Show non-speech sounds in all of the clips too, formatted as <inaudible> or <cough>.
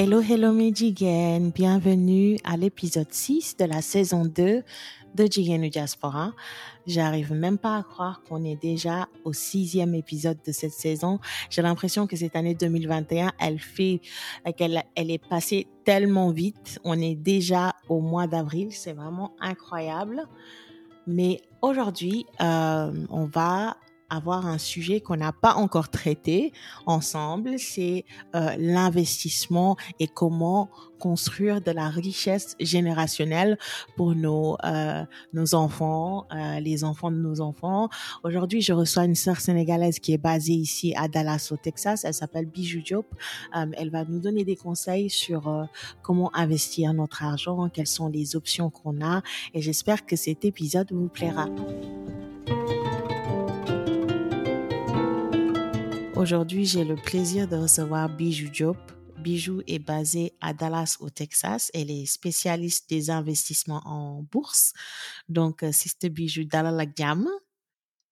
Hello, hello mes bienvenue à l'épisode 6 de la saison 2 de Jigen ou Diaspora. J'arrive même pas à croire qu'on est déjà au sixième épisode de cette saison. J'ai l'impression que cette année 2021, elle fait, qu'elle elle est passée tellement vite. On est déjà au mois d'avril, c'est vraiment incroyable. Mais aujourd'hui, euh, on va avoir un sujet qu'on n'a pas encore traité ensemble, c'est euh, l'investissement et comment construire de la richesse générationnelle pour nos euh, nos enfants, euh, les enfants de nos enfants. Aujourd'hui, je reçois une sœur sénégalaise qui est basée ici à Dallas au Texas. Elle s'appelle Bijou Diop. Euh, elle va nous donner des conseils sur euh, comment investir notre argent, quelles sont les options qu'on a, et j'espère que cet épisode vous plaira. Aujourd'hui, j'ai le plaisir de recevoir Bijou Diop. Bijou est basée à Dallas au Texas. Elle est spécialiste des investissements en bourse. Donc, euh, Sister Bijou dalal ak jàmm.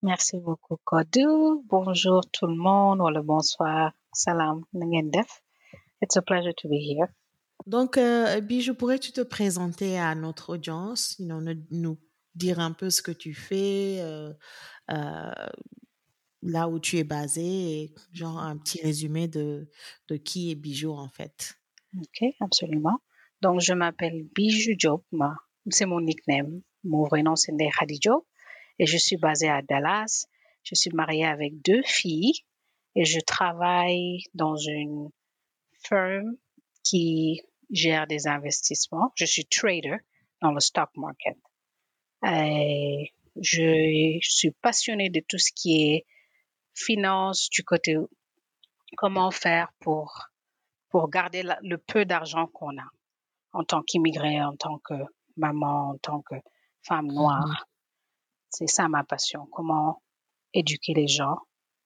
Merci beaucoup, Kodou. Bonjour tout le monde, ou le bonsoir. Salam, na ngeen def? It's a pleasure to be here. Donc, euh, Bijou, pourrais-tu te présenter à notre audience, you know, nous, nous dire un peu ce que tu fais, euh, euh, là où tu es basé, et genre un petit résumé de, de qui est Bijou en fait. Ok, absolument. Donc, je m'appelle Bijou ma- C'est mon nickname. Mon vrai nom, c'est Khady Diop. Et je suis basée à Dallas. Je suis mariée avec deux filles. Et je travaille dans une firme qui gère des investissements. Je suis trader dans le stock market. Et je suis passionnée de tout ce qui est finance du côté comment faire pour pour garder la- le peu d'argent qu'on a en tant qu'immigré, en tant que maman, en tant que femme noire? C'est ça ma passion. Comment éduquer les gens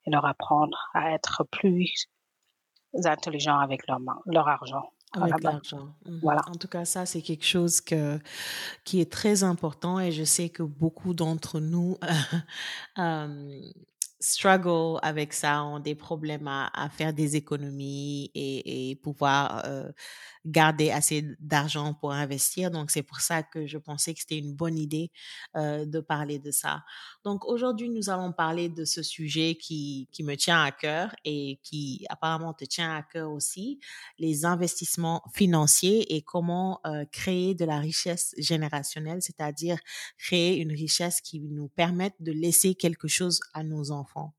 et leur apprendre à être plus intelligents avec leur, leur argent. Voilà, Avec l'argent. Mhm. voilà. En tout cas, ça, c'est quelque chose que, qui est très important et je sais que beaucoup d'entre nous <laughs> euh, struggle avec ça, ont des problèmes à, à faire des économies et, et pouvoir euh, garder assez d'argent pour investir. Donc, c'est pour ça que je pensais que c'était une bonne idée euh, de parler de ça. Donc, aujourd'hui, nous allons parler de ce sujet qui, qui me tient à cœur et qui apparemment te tient à cœur aussi les investissements financiers et comment euh, créer de la richesse générationnelle, c'est-à-dire créer une richesse qui nous permette de laisser quelque chose à nos enfants.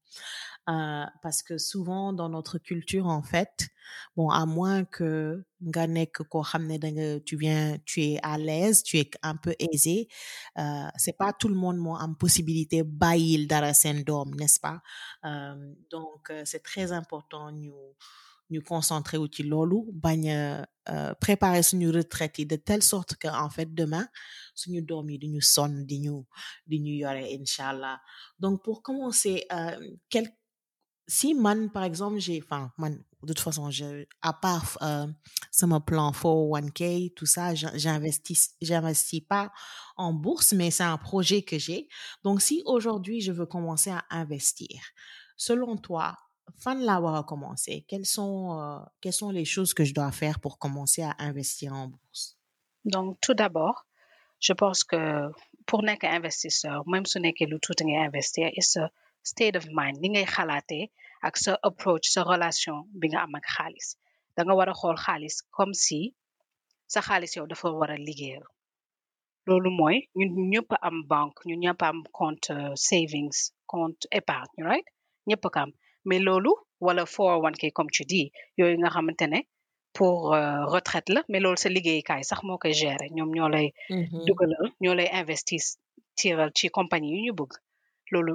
Euh, parce que souvent dans notre culture en fait, bon à moins que nga nekk koo tu viens tu es à l'aise, tu es un peu aisé, euh, c'est pas tout le monde moo am possibilité bàyyil dara seen n'est-ce pas? Euh, donc euh, c'est très important ñu ñu concentrer wu ci loolu bañ a euh, préparer suñu retraite yi de telle sorte que en fait demain suñu doom yi duñu sonn di ñu di ñu yore incha allah donc pour commencer euh, quel si man par exemple j'ai enfin man de toute façon à part euh, sama plan 401k tout ça j'in- j'investis j'investis pas en bourse mais c'est un projet que j'ai. Donc si aujourd'hui je veux commencer à investir selon toi fan la war a commencer quelles sont euh, quelles sont les choses que je dois faire pour commencer à investir en bourse? Donc, tout d'abord, je pense que pour nekk investisseur, même su nekkee lu tuuti ngay investir, it's a state of mind. Ni ngay xalaatee ak sa approach, sa relation bi nga am ak xaalis. Da nga war a xool xaalis comme si sa xaalis yow dafa war a liggéeyal. Loolu mooy ñun ñëpp am banque, ñun ñëpp am compte euh, savings, compte épargne, right? ñëpp ko am. Mais loolu wala 401k comme tu dis, yooyu nga xamante ne pour euh, retraite la, mais loolu sa liggéeykaay sax moo koy gérer. ñoom ñoo lay mm-hmm. dugalal ñoo lay investir tiral ci compagnie yu ñu bëgg loolu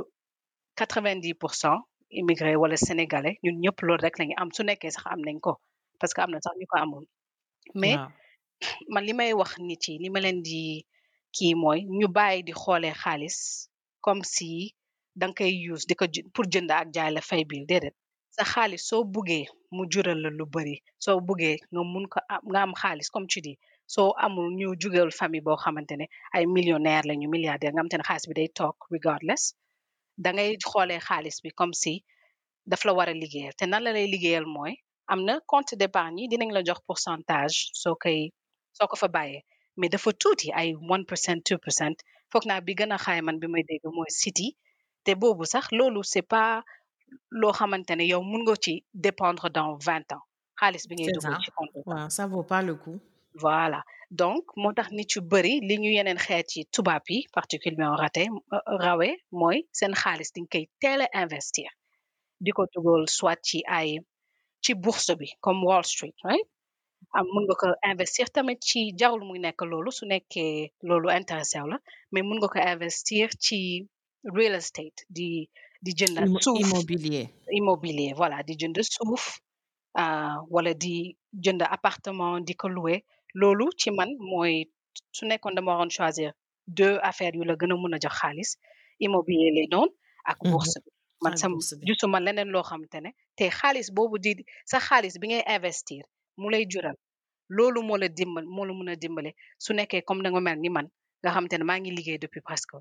quatre-vingt-dix pour cent immigré wala sénégalais ñun ñëpp loolu rek lañu am su nekkee sax am nañ ko parce que am na sax ñu ko amul mais <clears throat> man li may wax nit yi li ma leen di kii mooy ñu bàyyi di xoolee xaalis comme si da nga koy use di ko jë- pour jënd ak jaay la fay bil déedéet. Sa xaalis soo buggee mu jural la lu bari soo buggee nga mun ko am nga am xaalis comme tu dis soo amul ñu famille boo xamante ne ay millionnaire la ñu milliardaire nga xamante ne xaalis bi day toog regardless da ngay xoolee xaalis bi comme si daf la war a liggéeyal. Te nan la lay liggéeyal mooy am na compte d'épargne yi dinañ la jox pourcentage soo koy soo ko fa bàyyee. Mais dafa tuuti ay one percent two percent. Foog naa bi gën a xaay man bi may dégg mooy Citi. Te boobu sax loolu c'est pas loo xamante ne yow mun nga ci dépendre dans vingt ans. Xaalis bi ngay c'est dugal ça. ci compte d'épargne. Waaw ça vaut pas le coup. Voilà donc moo tax nit yu bëri li ñu yeneen xeet yi tubaab yi particulièrement raté rawee mooy seen xaalis nga koy teel a investir. Di ko dugal soit ci ay ci bourse bi comme Wall Street right? Am mun nga ko investir tamit ci jarul muy nekk loolu su nekkee loolu intéressé la mais mun nga ko investir ci real estate di di jënd suuf. immobilier. Immobilier voilà di jënd suuf ah, wala di jënd appartement di ko louer loolu ci man mooy su nekkoon dama waroon choisir deux affaires yu la gën a mun a jox xaalis immobilier lay doon ak Mhm. bourse bi. Man sam gisuma leneen loo xamante ne te xaalis boobu di sa xaalis bi ngay investir mu lay jural. Loolu moo la dimbal moo la mun a dimbale. Su nekkee comme da nga mel ni man nga ne maa ngi liggéey depuis presque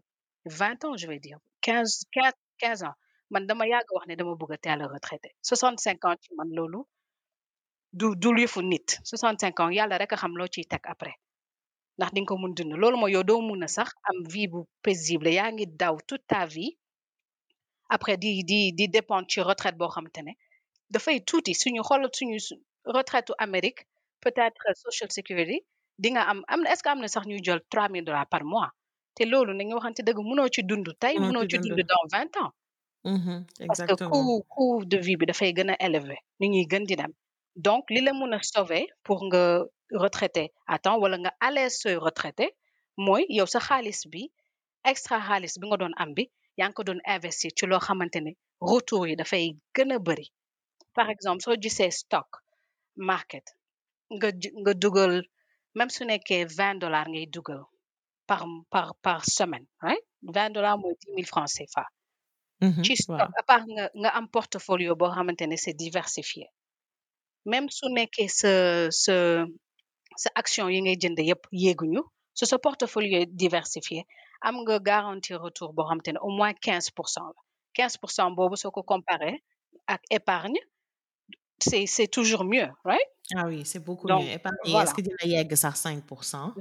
vingt ans je vais dire quinze quinze quinze ans man dama yàgg wax ne dama bëgg a teel a retraité. soixante cinq ans ci man loolu du du yëfu nit. soixante cinq ans yàlla rek a xam loo ciy teg après. ndax di nga ko mun dund. loolu mooy yow doo mun a sax am vie bu paisible. yaa ngi daw toute ta vie après di di di dépendre ci retraite boo xamante ne dafay tuuti. suñu xoolal suñu su- retraite Amérique peut-être social security di nga am est-ce que am na sax ñuy jël trois mille dollars par mois? te loolu nañu waxante dëgg munoo ci dund tey ci dund. dans vingt ans. Mhm, parce que coût coût de vie bi dafay gën a élevé. ni ñuy gën di dem donc li la mun a sauver pour nga retraité à temps wala nga aller sooy retraité mooy yow sa xaalis bi extra xaalis bi nga doon am bi yaa ngi ko doon investir ci loo xamante ne retour yi dafay gën a bëri. Par exemple soo gisee stock market nga nga dugal même su nekkee vingt dollars ngay dugal par par par semaine right? vingt dollars mooy dix mille francs CFA Mhm, ci stock à part nga nga am portfolio boo xamante ne c'est diversifié même su nekkee sa sa sa action yi ngay jënd yëpp yéeguñu su sa est diversifié am nga garantie retour boo ne au moins quinze pour cent la. quinze pour cent boobu soo ko comparé ak épargne c'est c'est toujours mieux right? Ah oui c'est beaucoup donc mieux. Épargne voilà est-ce que dina yegg sax cinq pour cent?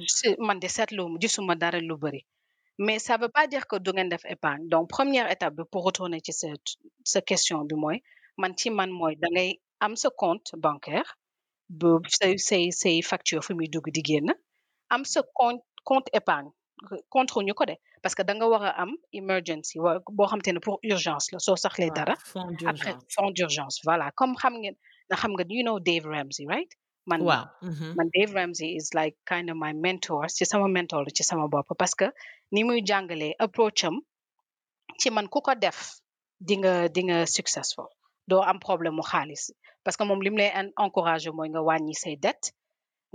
Man de seetlu gisuma dara lu bëri mais ça veut pas dire que du ngeen def épargne. Donc première étape bi pour retourner ci sa sa question bi mooy man ci man mooy da ngay am sa compte bancaire bu say say say facture fi muy dugg di génn am sa compte compte épargne contre ñu ko de parce que da nga war a am emergency wa boo xam te ne pour urgence la soo saxlee dara après d'urgence. fonds d'urgence voilà comme xam ngeen na xam nga you know Dave Ramsey right? Man waaw mhm, man Dave Ramsey is like kind of my mentor ci sama mentor la ci sama bopp parce que ni muy jàngalee approach am ci man ku ko def di nga di nga successful doo am problème mu xaalis parce que moom li mu lay en- encouragé mooy nga wàññi say dette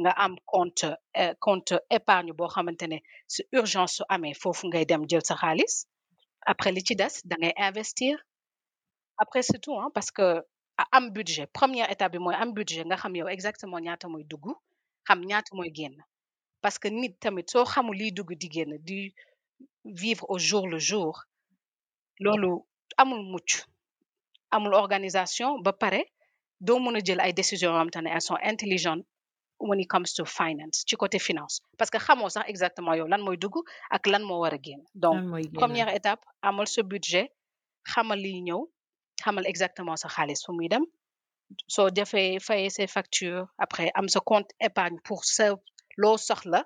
nga am compte euh, compte épargne boo xamante ne urgence su amee foofu ngay dem jël sa après li ci après c'est tout hein, parce que budget. Première étape bi am budget nga xam yow exactement ñaata xam ñaata parce que nit tamit di vivre au jour le jour amul amul organisation ba doo mën a jël ay décisions yoo xamante ne elles sont intelligentes when it comes to finance ci côté finance. Parce que xamoo sax exactement yow lan mooy dugg ak lan moo war a génn. Donc première étape amal sa budget xamal liy ñëw xamal exactement sa xaalis fu muy dem. Soo defee fayee say facture après am sa compte épargne pour sa loo soxla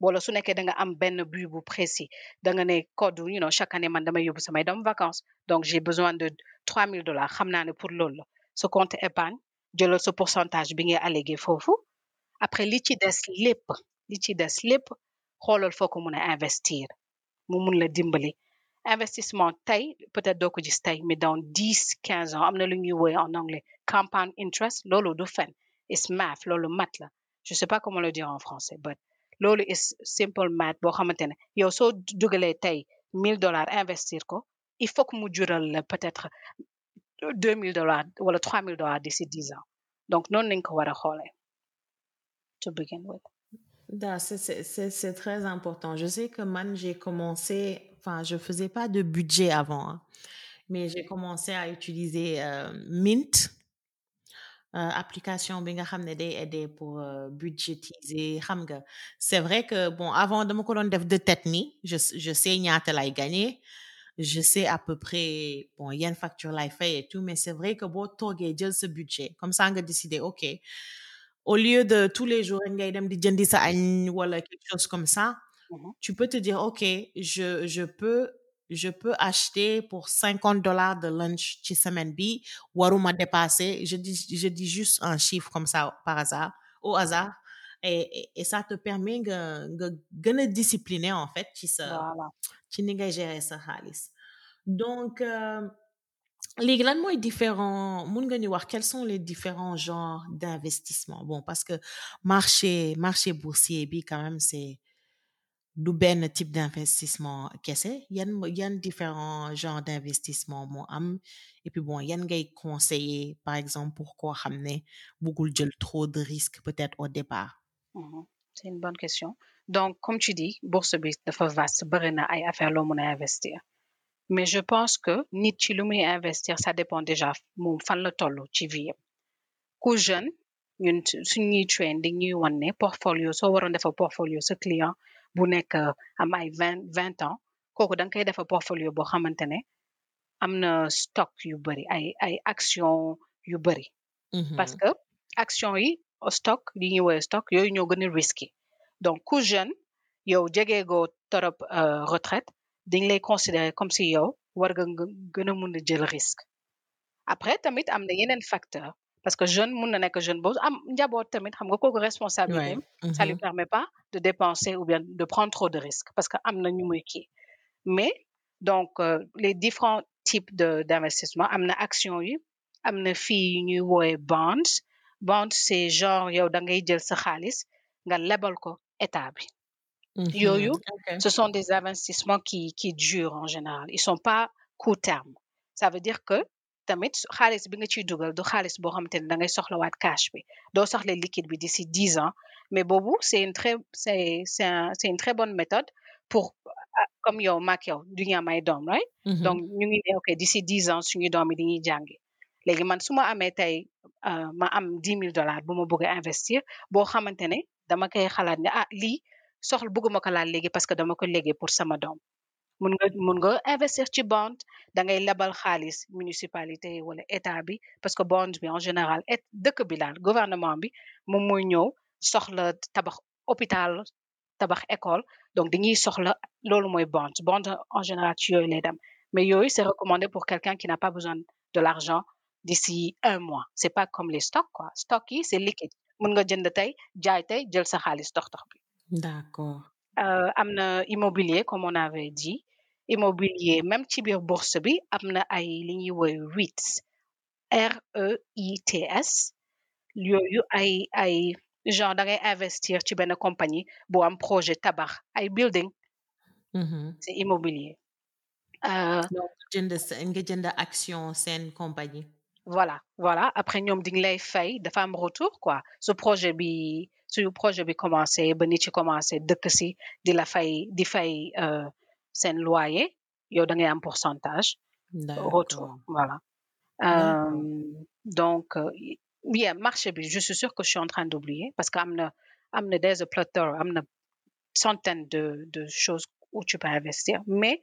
wala su nekkee da nga am benn but bu précis da nga ne code you know chaque année man damay yóbbu samay doom vacances donc j'ai besoin de trois mille dollars xam naa ne pour loolu la sa compte épargne jëlal sa pourcentage bi ngay allégué foofu. Après li ci des lépp li ci des lépp investir. Investissement tey peut-être doo ko gis mais dans dix quinze ans am na lu en anglais compound interest loolu du fen is math loolu math la. Je sais pas comment le dire en français but loolu is simple math boo xamante ne yow soo dugalee tey mille dollars investir ko il faut que mu jural la peut-être deux mille dollars wala trois mille dollars d'ici dix ans donc noonu to begin with c'est très important. Je sais que man, j'ai commencé, enfin, je faisais pas de budget avant, hein, mais j'ai commencé à utiliser euh, Mint. euh, application bi nga xam aider pour euh, budgétiser c'est vrai que bon avant dama ko doon de tête je je sais ñaata lay gagner je sais à peu près bon yan facture lay fay et tout mais c'est vrai que toogee jël ce budget comme ça nga décider ok au lieu de tous les jours quelque chose comme ça Mhm. tu peux te dire ok je je peux je peux acheter pour 50 dollars de lunch ci semaine bi waruma dépasser je dis je dis juste un chiffre comme ça par hasard au hasard et et, et ça te permet gën a discipliner en fait voilà donc léegi lan mooy différent quels sont les différents genres d'investissement? Bon parce que marché marché boursier quand même c'est du benn type d'investissement kese. Mo- yan différents genres d'investissement moo am. Et puis bon yan ngay conseiller par exemple pour koo xam ne bëggul jël trop de risques peut-être au départ? Mhm. c'est une bonne question donc comme tu dis bourse bi dafa vaste bëri na ay affaire loo mën a investir. Mais je pense que nit ci lu muy investir ça dépend déjà moom fan la toll ci vie am. Ku jeune ñun su- suñuy train di ñuy wan ne portfolio soo waroon defa portfolio sa client bu nekk euh, am ay vingt vingt ans kooku da nga koy defa portfolio boo xamante ne am na stock yu bëri ay ay action yu bëri parce que action yi stock li ñuy woowee stock yooyu ñoo gën a risqué donc ku jeune yow jegeegoo torop euh, retraite dañ lay considérer comme si yow war nga gën a mun a jël risque. Après tamit am na yeneen facteur parce que jeune mun na nekk jeune boobu am njaboot tamit xam nga kooku responsabilité ouais ça lui Mhm. permet pas de dépenser ou bien de prendre trop de risques parce que am na ñu muy kii. Mais donc euh, les différents types de d'investissement am na action yi am na fii yu ñuy woowe bonds. Bonds c'est genre yow da ngay jël sa xaalis nga lebal ko état bi yooyu ce sont des investissements qui qui durent en général. Ils sont pas court terme. Ça veut dire que tamit xaalis bi nga ciy dugal du xaalis boo xamante ne da ngay soxlawaat cash bi. Doo soxla liquide bi d'ici dix ans mais boobu c'est une très c'est c'est un, c'est une très bonne méthode pour ah, comme yow maak yow du ñu am ay doom right? Mhm. donc ñu ngi ne ok d'ici dix ans suñu doom yi dañuy jàngi. Léegi man su ma amee tey euh, ma am dix mille dollars bu ma bëgg a investir boo xamante ne dama koy xalaat ne ah lii soxla bëgguma ko laal léegi parce que dama ko léegi pour sama doom. Mun nga mun nga investir ci bond da ngay lebal xaalis municipalité wala état bi parce que bond bi en général et dëkk bi daal gouvernement bi moom mooy ñëw soxla tabax hôpital tabax école donc dañuy soxla loolu mooy bond bond en général ci yooyu lay dem. Mais yooyu c'est recommandé pour quelqu'un qui n'a pas besoin de l'argent d'ici un mois. C'est pas comme les stocks quoi. Stock yi c'est liquide mun nga jënd tey jaay tey jël sa xaalis dox dox bi. D'accord. Euh, am na immobilier comme on avait dit. Immobilier même ci biir bourse bi am na ay li ñuy woy REITs. R E I T S. Yooyu ay ay genre da ngay investir ci benn compagnie bu am projet tabax ay building. Mhm. c'est immobilier. Euh, donc jënd nga jënd action seen compagnie voilà voilà. Après ñoom di lay fay dafa am retour quoi. Su projet bi su projet bi commencé ba nit ci commencé dëkk si di la fay di fay euh, seen loyer yow da ngay am pourcentage. Retour voilà. Euh, donc euh, y- yeah, marché bi je suis sûre que je suis en train d'oublier parce que am na am na des a plethora am na centaines de de choses où tu peux investir. Mais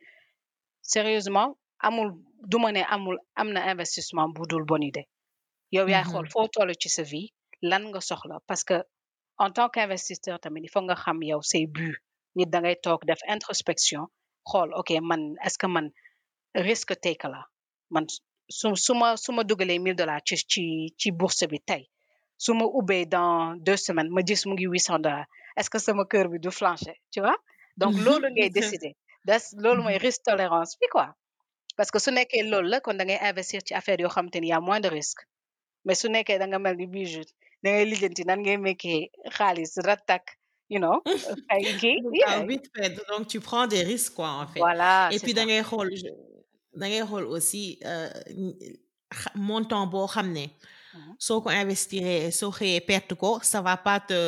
sérieusement amul du ma ne amul am na investissement bu dul bonne idée. Yow yaay xool Mhm. foo toll ci sa vie lan nga soxla parce que en tant qu'investisseur tamit il faut nga xam yow say but nit da ngay toog def introspection xool ok man est-ce que man risque take la? Man su su ma su ma dugalee mille dollars ci ci ci bourse bi tey su ma ubbee dans deux semaines ma gis mu ngi huit cent dollars est-ce que sama cœur bi du flancher tu vois? Donc loolu ngay <laughs> décider. Das loolu mooy Mhm. risque tolérance bi quoi parce que su nekkee loolu la kon da ngay investir ci affaire yoo xamante ni y a moins de risque. Mais su nekkee da nga mel ni bijou da ngay lijjanti nan ngay mekkee xaalis ratak you know <laughs> ay kii Donc, yeah. vite fait. Donc tu prends des risques quoi en fait. Voilà et puis da ngay xool da ngay xool aussi euh, montant boo xam ne Mhm. soo ko investir soo xëyee perte ko ça va pas te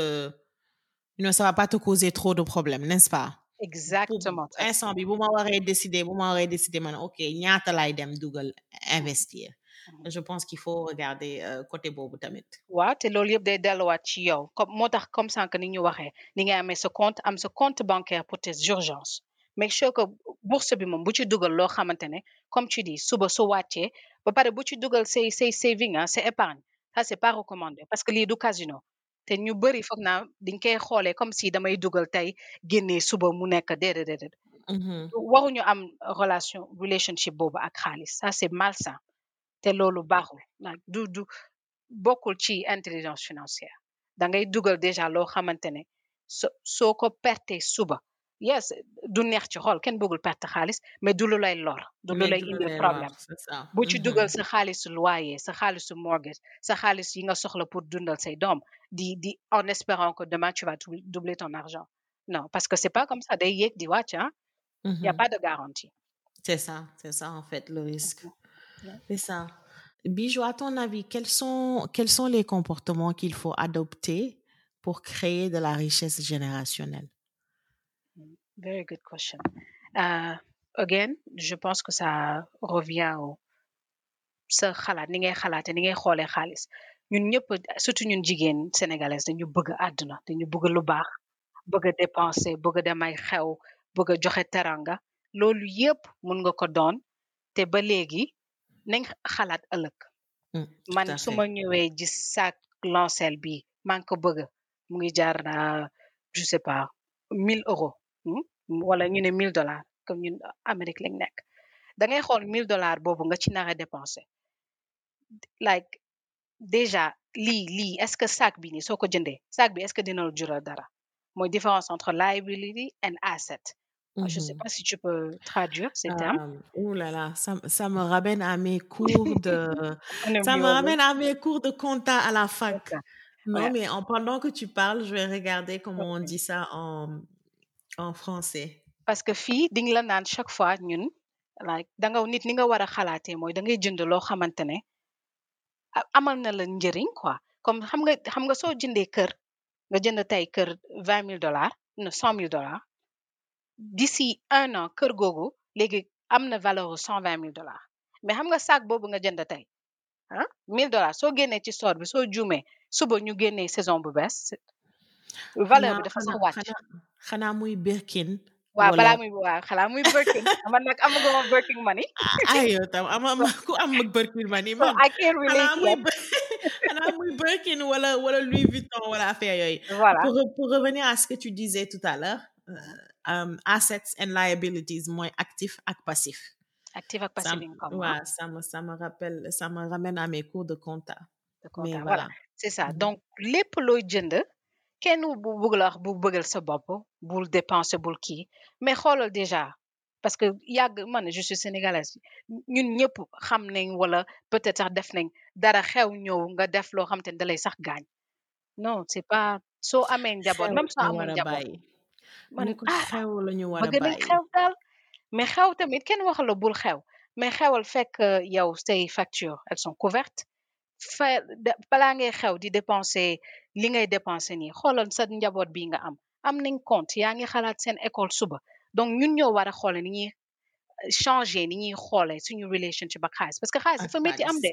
know, ça va pas te causer trop de problèmes n'est-ce pas? Exactement instant bi bu ma waree décider bu ma waree décider man ok ñaata laay dem dugal investir. Je pense qu'il faut regarder euh, côté boobu tamit. waaw te loolu yëpp day delluwaat ci yow. Comme moo tax comme sànq ni ñu waxee ni nga amee sa compte am sa compte bancaire pour tes urgences. Make sure que bourse bi moom bu ci dugal loo xamante ne comme tu dis suba su wàccee ba pare bu ci dugal say say saving ah c'est épargne. Ça c'est pas recommandé parce que lii du casino te ñu bëri foog naa diñ koy xoolee comme si damay dugal tey génnee suba mu nekk déedéet déedéet Mhm. waruñu am relation relationship boobu ak xaalis ça c'est malsain te loolu baaxul. Du du bokkul ci intelligence financière. Da ngay dugal déjà loo xamante ne so soo ko perte suba yes du neex ci xol kenn bëggul perte xaalis mais du lu lay lor du lu lay lay problème bu ci dugal Mhm. sa xaalisu loyer sa xaalisu mortgage sa xaalis yi nga soxla pour dundal say doom di di en espérant que demain tu vas doubler ton argent non parce que c'est pas comme ça day yéeg di wàcc ah y a Mhm. pas de garantie C'est ça, c'est ça en fait le risque. C'est ça. Bijou, à ton avis, quels sont, quels sont les comportements qu'il faut adopter pour créer de la richesse générationnelle? Very good question. Uh, again, je pense que ça revient au sa xalaat ni ngay xalaate ni ngay xoolee xaalis. Ñun ñëpp surtout ñun jigéen sénégalaise dañu bëgg àdduna dañu bëgg lu baax bëgg a dépenser bëgg a dem ay xew bëgg a joxe teranga. Loolu yëpp mun nga ko doon te ba léegi nañ xalaat ëllëg. Mm, tout man su ma ñëwee gis sac lancel bi maa ngi ko bëgg. Mu ngi jar na je sais pas mille euros. hmm? Wala ñu ne mille dollars comme ñun Amérique lañ nekk. Da ngay xool mille dollars boobu nga ci nar a dépenser. Like déjà lii lii est-ce que sac bi nii soo ko jëndee sac bi est-ce que dina la jural dara? Mooy différence entre liability and asset. Je sais Mhm. pas si tu peux traduire ces termes. Euh, ouh là là, ça, ça me ramène à mes cours de, <laughs> ça me ramène à mes cours de compta à la fac. Non, Ouais. mais en pendant que tu parles, je vais regarder comment on dit ça en, en français. parce que fii di nga la naan chaque fois ñun like da nga nit ni nga war a xalaatee mooy da ngay jënd loo xamante amal na la njëriñ quoi comme xam nga xam nga soo jëndee kër nga jënd tey kër vingt mille dollars no cent mille dollars d'ici un an kër googu léegi am valeur u cent vingt mille dollars mais xam nga sac boobu nga jënd tey ah mille dollars soo génnee ci store bi soo juumee suba ñu génnee saison bu bees valeur bi xanaa dafa xanaa wàcc xanaa xanaa muy Birkin waaw balaa muy waaw xalaa muy Birkin. man nag amaguma Birkin money. ay yow tam ama so ku am Birkin so man I can't relate xanaa muy xanaa Birkin wala wala Louis Vuitton wala affaire yooyu. Voilà. Pour pour revenir à ce que tu disais tout à l'heure um, assets and liabilities mooy actif ak passif active ak m- income ouais, ça me ça me rappelle ça me ramène à mes cours de compta. De compta voilà. voilà. C'est ça. Mhm. donc lépp looy jënd kenn bu bëgg la wax bu bëggal sa bopp bul dépenser bul kii. Mais xoolal déjà parce que yàgg man je suis sénégalaise ñun ñëpp xam nañ wala peut-être sax def nañ dara xew ñëw nga def loo xam te ne dalay sax gaañ. Non c'est pas soo amee njaboot même soo amul a njaboot bàyyi. man ah xew la ñu war a bëgg nañ bàyyi. xew daal. Mais xew tamit kenn wax la bul xew. Mais xewal fekk yow say factures elles sont couvertes fa balaa ngay xew di dépenser li ngay dépenser nii xoolal sa njaboot bi nga am. Am nañ compte yaa ngi xalaat seen école suba. Donc ñun ñoo war a xoole ni ñuy changer ni ñuy xoole suñu relationship ak xaalis. Parce que xaalis dafa métti am de.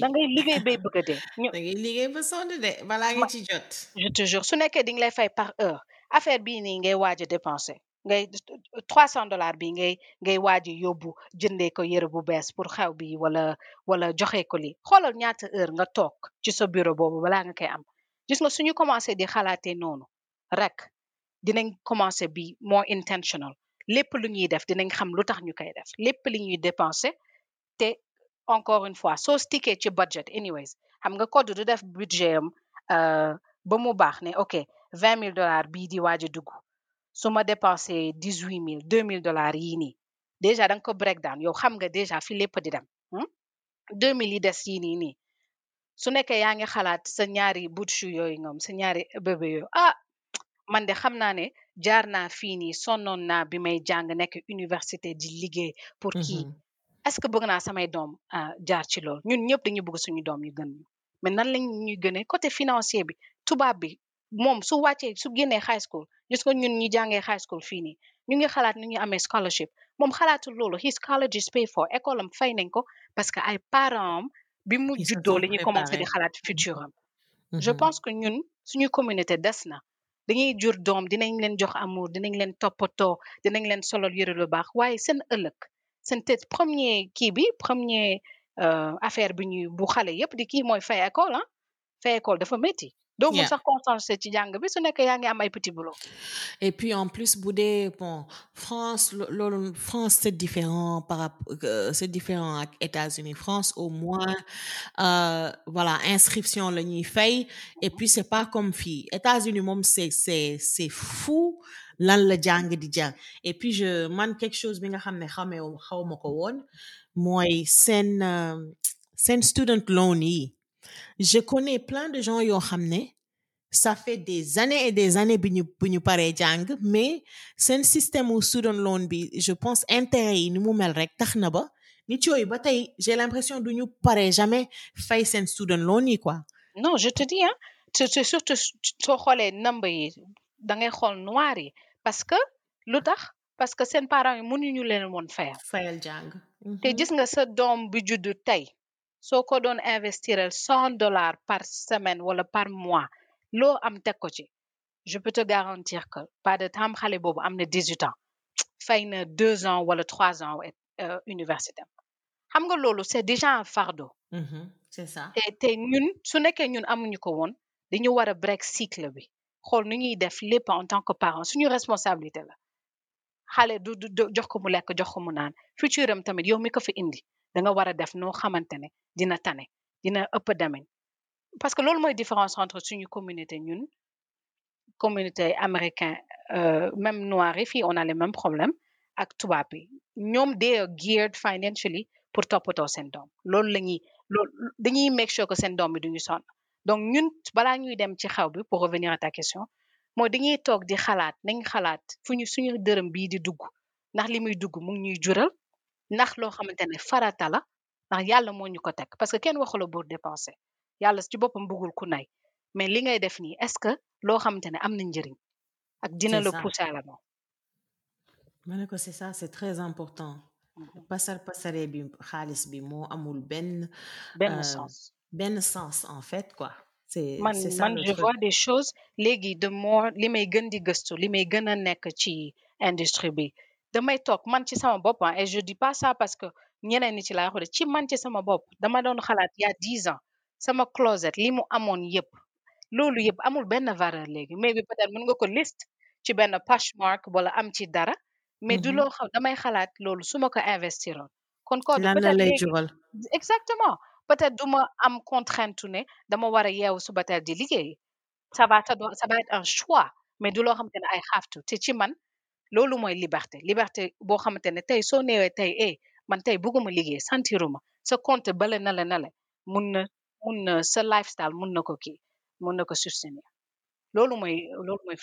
Da ngay liggéey bay bëgg a dee. Da ngay liggéey ba sonn de balaa nga ma ci jot. je te jure su nekkee di nga lay fay par heure. Affaire bii nii ngay waaj a dépenser ngay trois cent dollars bi ngay ngay waaj a yóbbu jëndee ko yëre bu bees pour xew bi wala wala joxe ko lii. Xoolal ñaata heure nga toog ci sa bureau boobu balaa nga koy am. Gis nga suñu commencé di xalaatee noonu rek dinañ commencé bi more intentional. Lépp lu ñuy def dinañ xam lu tax ñu koy def. Lépp li ñuy dépensé te encore une fois soo stické ci budget anyways xam nga code du def budget am euh, ba mu baax ne ok vingt mille dollars bii di waaj a dugg. Su ma dépensé dix huit mille deux mille dollars yii nii déjà da nga ko break down yow xam nga déjà fi lépp di dem hmm? deux mille yi des yii nii nii su nekkee yaa ngi xalaat sa ñaari chou yooyu ngoom sa ñaari bébé yooyu ah man de xam naa ne jaar naa fii nii sonnoon naa bi may jàng nekk université di liggéey pour kii Mhm. est-ce que bëgg naa samay doom ah, jaar ci loolu? Ñun ñëpp dañuy bëgg suñu doom yu gën mais nan lañ ñuy gënee? Côté financier bi tubaab bi moom su wàccee su génnee high school gis nga ñun ñi jàngee high school fii nii ñu ngi xalaat nu ñu amee scholarship. Moom xalaatul loolu his college is paid for école am fay nañ ko parce que ay parents am bi mu juddoo la ñuy commencé di xalaat futur am. Je Mhm. pense que ñun suñu communauté des na. Dañuy jur doom dinañ leen jox amour dinañ leen toppatoo dinañ leen solal yëre lu baax waaye seen ëllëg seen te premier kii bi premier euh, affaire bi ñuy bu xale yépp di kii mooy fay école ah. Fay école dafa métti doo mun Yeah. sax concentré ci jàng bi su nekkee yaa ngi am ay petit boulot Et puis en plus, bon, France, France c'est différent par rapport, euh, c'est différent États-Unis. France au moins, euh, voilà, inscription le ñuy fay. Et puis c'est pas comme fille. États-Unis c'est c'est c'est fou lan la jàng di jar. Et puis je man quelque chose bi nga ko won moy sen euh, student loan yi. Je connais plein de gens yo xamné ça fait des années et des années bi ñu bi ñu paree jàng mais seen système u student loan bi je pense intérêt yi ni mu mel rek tax na ba nit yooyu ba tey j'ai l'impression du ñu paree jamais fay seen student loan yi quoi. Non je te dis hein c'est surtout soo xoolee number yi da ngay xool noir yi parce que lu tax? Parce que seen parents yi mënuñu leen woon fayal. Fayal jàng. Te gis nga sa doom bi juddu tey soo ko doon investir cent dollars par semaine wala par mois loo am teg ko ci. Je peux te garantir que pas de temps xale boobu am na 18 ans fay na deux ans wala trois ans euh, université xam nga loolu c'est déjà un fardeau. Mhm, c'est ça. Te te ñun su nekkee ñun amuñu ko woon dañu war a break cycle bi. Xool nu ñuy def lépp en tant que parent suñu responsabilité la. Xale du jox ko mu lekk jox ko mu naan. Futur am tamit yow mi ko fi indi da nga war a def noo xamante ne dina tane dina ëpp demeñ parce que loolu mooy différence entre suñu communauté ñun communauté américain euh, même noir yi fii on a les mêmes problèmes ak tubaab yi. Ñoom they are geared financially pour toppatoo seen doom. Loolu la ñuy dañuy make sure que seen doom bi duñu sonn. Donc ñun balaa ñuy dem ci xew bi pour revenir à ta question mooy dañuy toog di xalaat nañ xalaat fu ñu suñu dërëm bii di dugg ndax li muy dugg mu ngi ñuy jural ndax loo xamante ne farata la ndax yàlla moo ñu ko teg. Parce que kenn dépenser yàlla ci boppam bëggul ku nay. Mais li ngay def nii est-ce que loo xamante ne am na njëriñ ak dina c'est la ça. pousser à l'avant ma ne ko c'est ça c'est très important. Pasar pasare bi xaalis bi moo amul benn benn euh, sens. benn sens en fait quoi. C'est man je vois des choses léegi de more li may gën di gëstu li may gën a nekk ci industrie bi damay toog man ci sama bopp ah et je dis pas ça parce que ñeneen ñi ci laa ci man ci sama bopp dama doon xalaat il y a dix ans sama closet li mu amoon yëpp loolu yëpp amul benn valeur léegi mais bi peut-être mën nga ko list ci benn Poshmark wala am ci dara mais du Mhm. loo xam damay xalaat loolu su ma ko investiroon. Kon koodu lan la lay jural? Exactement peut-être du ma am contrainte ne dama war a yeewu suba teel di liggéey ça va ça va être un choix mais du loo xamante ne ay have to te ci man loolu mooy liberté liberté boo xamante ne tey soo neewee tey compte lifestyle mun na ko kii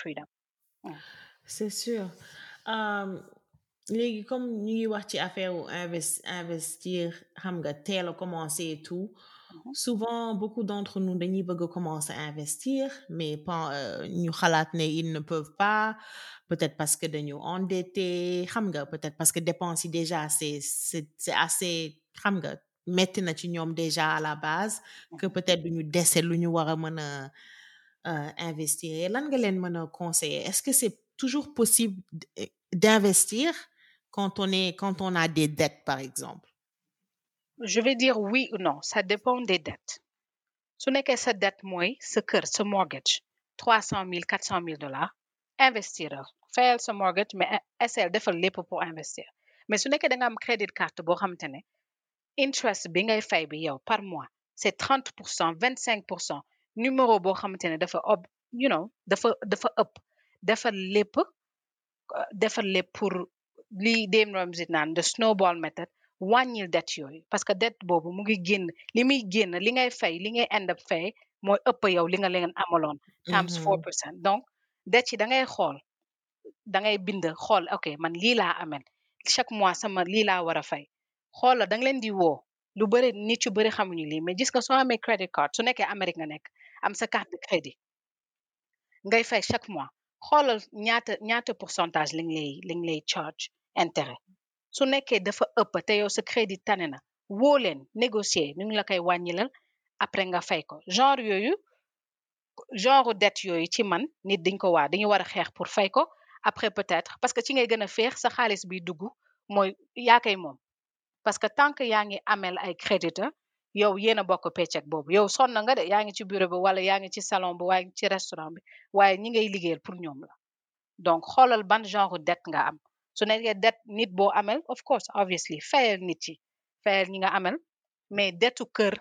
freedom c'est sûr léegi comme ñu ngi wax ci affaire investir xam nga teel a commencer et tout. Souvent beaucoup d'entre nous dañuy bëgg a commencer à investir mais euh, ñu xalaat ne ils ne peuvent pas peut-être parce que dañu endetté xam nga peut-être parce que dépenses yi déjà c'est c'est c'est assez xam nga metti na ci ñoom déjà à la base que peut-être duñu dese lu ñu war a mën a euh, investir. Lan nga leen mën a conseiller? Est-ce que c'est toujours possible d'investir quand on est quand on a des dettes par exemple? Je vais dire oui ou non ça dépend des dettes. Su nekkee sa dette mooy sa kër sa mortgage trois cent mille quatre cent mille dollars investir fayal sa mortgage mais essayer defal lépp pour investir. Mais su nekkee da nga am crédit carte xamante ne interest bi ngay fay bi yow par mois c'est trente pour cent vingt cinq pour cent numéro boo xamante ne dafa ob you know dafa dafa ëpp. Defal lépp euh, defal lépp pour li snowball method wàññil dette yooyu parce que dette boobu mu ngi génn li muy génn li ngay fay li ngay end up fay mooy ëpp yow li nga leen amaloon times four Mhm. percent. Donc dette yi da ngay xool da ngay bind xool ok man lii laa amel chaque mois sama lii laa war a fay. Xoola da nga leen di woo lu bëri nit yu bëri xamuñu lii mais gis nga soo amee credit card su nekkee Amérique nga nekk am sa carte de crédit ngay fay chaque mois. Xoolal ñaata ñaata pourcentage lañ lay lañ lay charge intérêt su nekkee dafa ëpp te yow sa crédit tane na woo leen négocier ñu ngi la koy wàññilal après nga fay ko. Genre yooyu genre dette yooyu ci man nit dañ ko waa dañu war a xeex pour fay ko après peut-être parce que ci ngay gën a féex sa xaalis bi dugg mooy yaa koy moom. Parce que tant que yaa ngi amel ay créditeur yow yéen a bokk peccek boobu. Yow sonn nga de yaa ngi ci bureau bi wala yaa ngi ci salon bi waaye ci restaurant bi waaye ñi ngay liggéeyal pour ñoom la. Donc xoolal ban genre dette nga am su nekkee dette nit boo amel of course obviously fayal nit yi fayal ñi nga amel mais dettu kër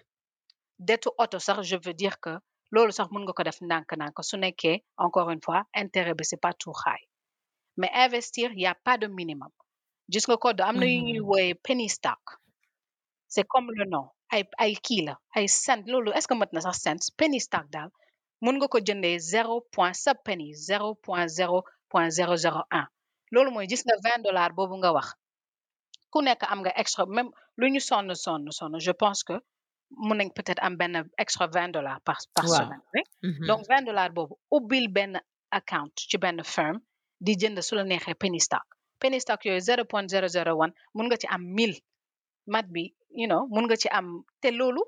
dettu oto sax je veux dire que loolu sax mën nga ko def ndànk-ndànk. Su nekkee encore une fois intérêt bi c'est pas tout high. Mais investir y a pas de minimum. Gis nga code am na yu ñuy wooye penny stock. C'est comme le nom ay ay kii la ay cent loolu est-ce que na sax cent? Penny stock daal mun nga ko jëndee zéro point sa penny zéro point zéro point zéro zéro un loolu mooy gis nga vingt dollars boobu nga wax. Ku nekk am nga extra même lu ñu sonn sonn sonn je pense que mun nañ peut-être am benn extra vingt dollars par semaine oui. Donc vingt dollars boobu ubbil benn account ci benn firm di jënd su la neexee penny stock. Penny stock yooyu zero point zero zero one mun nga ci am mille. Mat bi you know mun nga ci am te loolu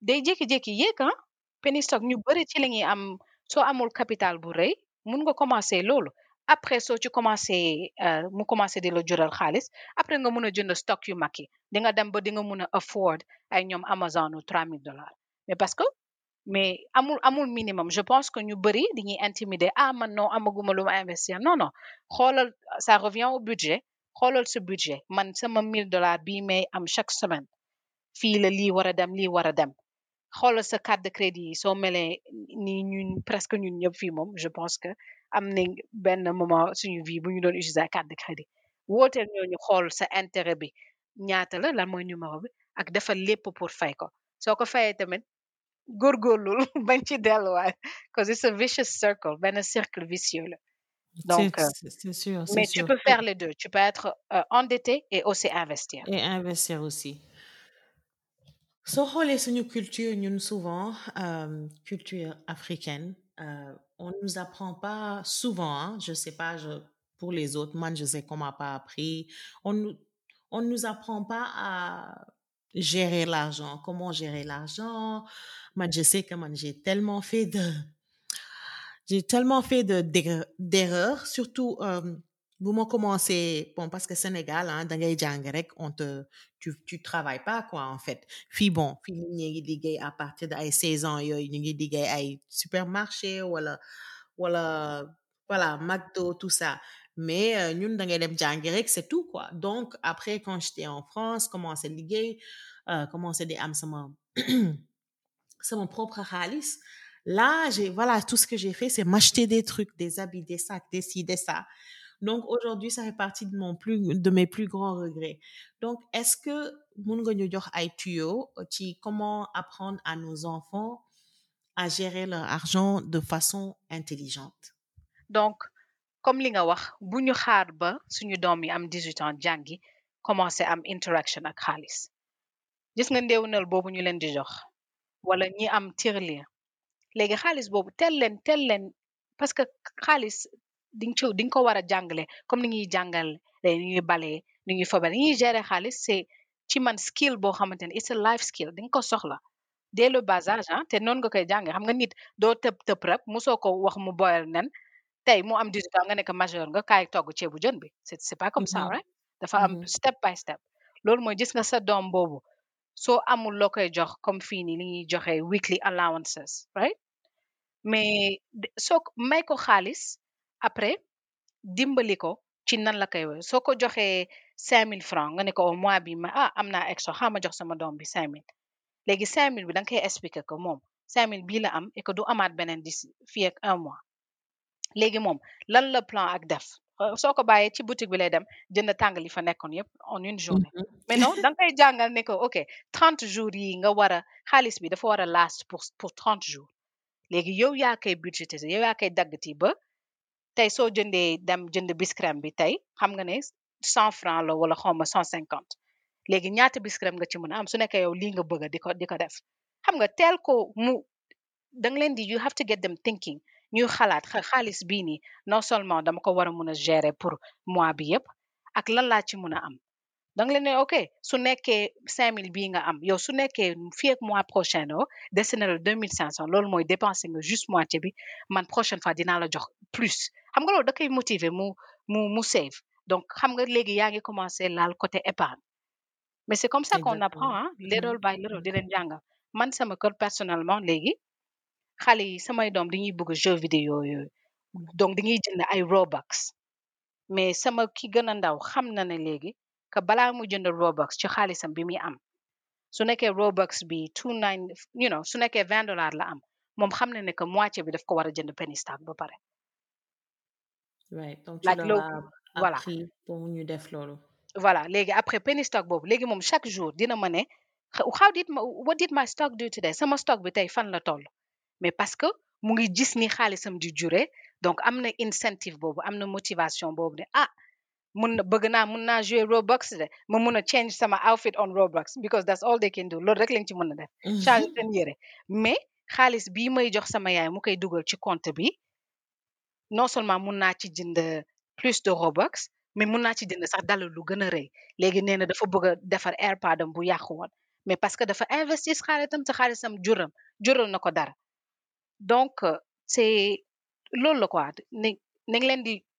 day jékki-jékki yéeg ah. Penny stock ñu bëri ci la ñuy am soo amul capital bu rëy mun nga commencer loolu après soo ci commencé euh, mu commencé di la jural xaalis après nga mun a jënd stock yu mag yi. Di nga dem ba di nga mun a afford ay ñoom Amazon trois mille dollars. Mais parce que mais amul amul minimum. Je pense que ñu bëri dañuy intimider ah man non amaguma lu ma investir. Non non. Xoolal ça revient au budget. Xoolal sa budget. Man sama mille dollars bii may am chaque semaine. Fii la lii war a dem lii war a dem. Xoolal sa carte de crédit yi. Soo melee ni ñun presque ñun ñëpp fii moom je pense que am nañ benn moment suñu vie bu ñu doon utiliser carte de crédit wooteel ñooñu xool sa intérêt bi ñaata la lan mooy numéro bi ak defal lépp pour fay ko soo ko fayee tamit góorgóorlul <laughs> bañ ci delluwaat because it's a vicious circle benn cercle vicieux la donc euh, C'est sûr, mais tu sûr. peux faire les deux tu peux être euh, endetté et aussi investir Et investir aussi. soo xoolee suñu culture ñun souvent euh, culture africaine euh, on nous apprend pas souvent hein, je sais pas je, pour les autres moi je sais qu'on m'a pas appris on nous on nous apprend pas à gérer l'argent. Comment gérer l'argent? Moi je sais que j'ai tellement fait de j'ai tellement fait de d'erre- d'erreurs surtout vous m'ont commencé bon parce que Sénégal hein da ngay jàng on te tu tu travailles pas quoi en fait. Fii bon fii nit ñi à partir de ay 16 ans yooyu ñu ngi liggéey ay supermarché wala wala voilà McDo tout ça. Mais euh, ñun da ngay dem c'est tout quoi. Donc après quand j'étais en France commencé liggéey euh, commencé di am sama <clears throat> mon propre xaalis là j'ai voilà tout ce que j'ai fait c'est m'acheter des trucs des habits des sacs des ci des ça donc aujourd'hui ça fait partie de plus de mes plus grands regrets. Donc est-ce que comment apprendre à nos enfants à gérer leur argent de façon intelligente? Donc comme li nga wax bu ñu xaar ba suñu doom yi am 18 ans jàngi interaction ak xaalis. Gis nga ndéewnal boobu ñu leen parce que di nga ci di nga ko war a jàngale comme ni ñuy jàngale ni ñuy balee ni ñuy fobale ni ñuy gérer xaalis c'est ci man skill boo xamante ne it's a life skill di nga ko soxla. Dès le bas âge ah te noonu nga koy jàngee xam nga nit doo tëb tëb rek mosoo ko wax mu boyal nen tey mu am 18 ans nga nekk majeur nga kaay togg ceebu jën bi c'est pas comme ça Mhm, right? Dafa am mhm. step by step. Loolu mooy gis nga sa doom boobu soo amul loo koy jox comme fii nii li ñuy joxe weekly allowances right? Mais soo may ko xaalis après dimbali ko ci nan la koy soo ko joxee 5000 francs nga ne ko au mois bi ma ah am naa extra xaama jox sama doom bi 5000 léegi 5000 bi da nga koy expliquer ko moom 5000 bii la am et que du amaat beneen d'ici fii ak un mois. Léegi moom lan la plan ak def? Euh, soo ko bàyyee ci boutique bi lay dem jënd tàngal yi fa nekkoon en une journée. Mhm. mais non da nga koy jàngal ne ko ok 30 jours yi nga war a xaalis bi dafa war a last pour pour 30 jours. Léegi yow yaa koy budgété yow yaa koy daggati ba tey soo jëndee dem jënd biscrème bi tey xam nga ne cent francs la wala xawma 150 léegi ñaata biscrème nga ci mën a am? Su nekkee yow lii nga bëgg di ko di ko def. Xam nga teel ko mu da nga leen di you have to get them thinking. Ñuy xalaat xa xaalis bii nii non seulement dama ko war a mën a gérer pour mois bi yëpp ak lan laa ci mën a am. Da nga leen ne ok su nekkee 5000 bii nga am yow su nekkee fii ak mois prochain o dese na la 2500 loolu mooy dépenser nga juste moitié bi man prochaine fois dinaa la jox plus. Xam nga loolu da koy motiver mu mu mu save. Donc xam nga léegi yaa ngi commencé laal côté épargne. Mais c'est comme ça qu'on apprend exactement ah little by little di leen jàngal. Man sama kër personnellement léegi xale yi samay doom dañuy bëgg jeu vidéo yooyu donc dañuy jënd ay robux. Mais sama ki gën a ndaw xam na ne léegi que balaa mu jënd robux ci xaalisam bi muy am. Su nekkee robux bi two nine you know su nekkee vingt dollars la am moom xam na ne que moitié bi daf ko war a jënd penny stock ba pare. Right donc voilà. pour ñu def loolu. Voilà léegi après penny stock boobu léegi moom chaque jour dina ma ne "How did my what did my stock do today? Sama stock bi tey fan la toll? Mais parce que mu ngi gis ni xaalisam di jure donc am na incentive boobu am na motivation boobu ne ah mun na bëgg naa mun naa jouer Roblox de ma mun a change sama outfit on Roblox because that's all they can do loolu rek lañ ci mën a def. Mhm. Changer seen yére. Mais xaalis bii may jox sama yaay mu koy dugal ci compte bi non seulement mun naa ci jënd plus de Robux mais mun naa ci jënd sax dal lu gën a rëy. Léegi nee na dafa bëgg a defar AirPod am bu yàqu woon mais parce que dafa investir xaalisam te xaalisam juram jural na ko dara. Donc euh, c'est loolu la quoi ni nañ leen di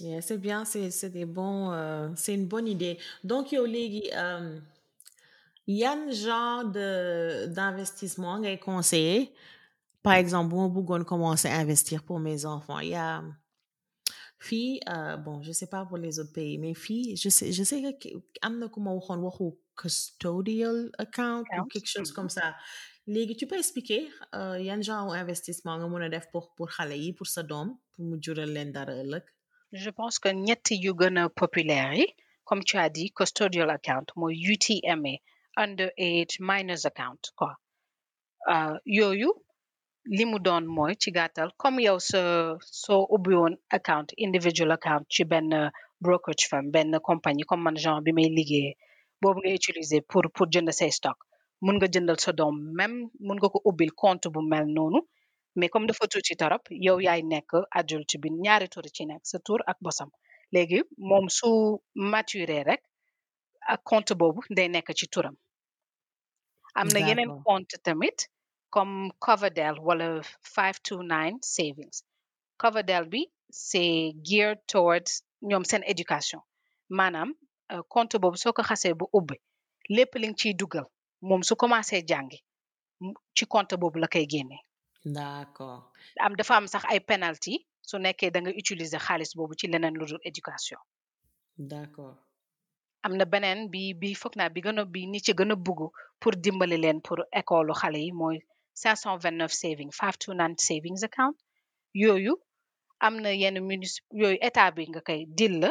Yeah, c'est bien, c'est des bons, euh, c'est une bonne idée. Donc, yow léegi, euh, yan genre de d'investissement ngay conseiller? Par exemple, bu ma bëggoon commencer à investir pour mes enfants, il y a fii, euh, bon, je sais pas pour les autres pays, mais fii, je sais, je sais que am na ku ma waxoon waxu custodial account ou quelque chose comme ça. Léegi, tu peux expliquer euh, yan genre investissement nga mën a def pour pour yi, pour sa doom, pour mu jural dara? Je pense que ñett yu populaire comme tu as dit custodial account mooy UTMA underage minors account quoi. Euh, yooyu li mu doon mooy ci comme yow sa soo ubbi account individual account ci benn brokerage firm benn compagnie comme man genre bi may liggéeyee pour pour jënd say stock mun nga jëndal sa même mun nga ko ubbil compte bu mais comme dafa tuuti torop yow yaay nekk adulte bi ñaari tur ci nekk sa tur ak bosam. Léegi moom su maturé rek ak compte boobu day nekk ci turam. Am na yeneen compte tamit comme Coverdell wala 529 savings. Coverdell bi c'est geared towards ñoom seen éducation. Maanaam euh, compte boobu soo ko xasee bu ubbi lépp li nga ciy dugal moom su commencé jàngi ci compte boobu la koy génnee. D'accord. am dafa am sax ay penalty su nekkee da nga utiliser xaalis boobu ci leneen lu dul éducation D'accord. am na beneen bi bi foog naa bi gën a bi ni ci gën a bugg pour dimbali leen pour école xale yi mooy 529 saving 529 savings account yooyu am na yenn municip yooyu état bi nga koy dil la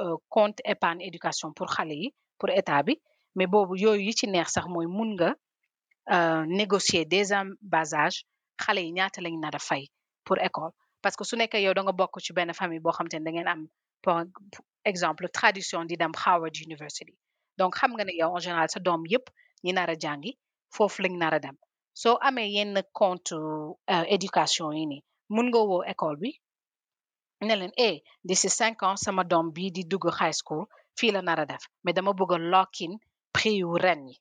euh, compte épargne éducation pour xale yi pour état bi mais boobu yooyu yi ci neex sax mooy mun nga euh, négocier dès bas âge xale yi ñaata lañ nar a fay pour école? Parce que su nekkee yow da nga bokk ci benn famille boo ne da ngeen am par exemple tradition di dem Howard University. Donc xam nga ne yow en général sa doom yëpp ñi nar a jàngi foofu lañ nar a dem. Soo amee yenn compte euh, éducation yi nii mun nga woo école bi ne leen eh d'ici cinq ans sama doom di dugg high school fii la nar a def mais dama bëgg a lock in prix yu ren yi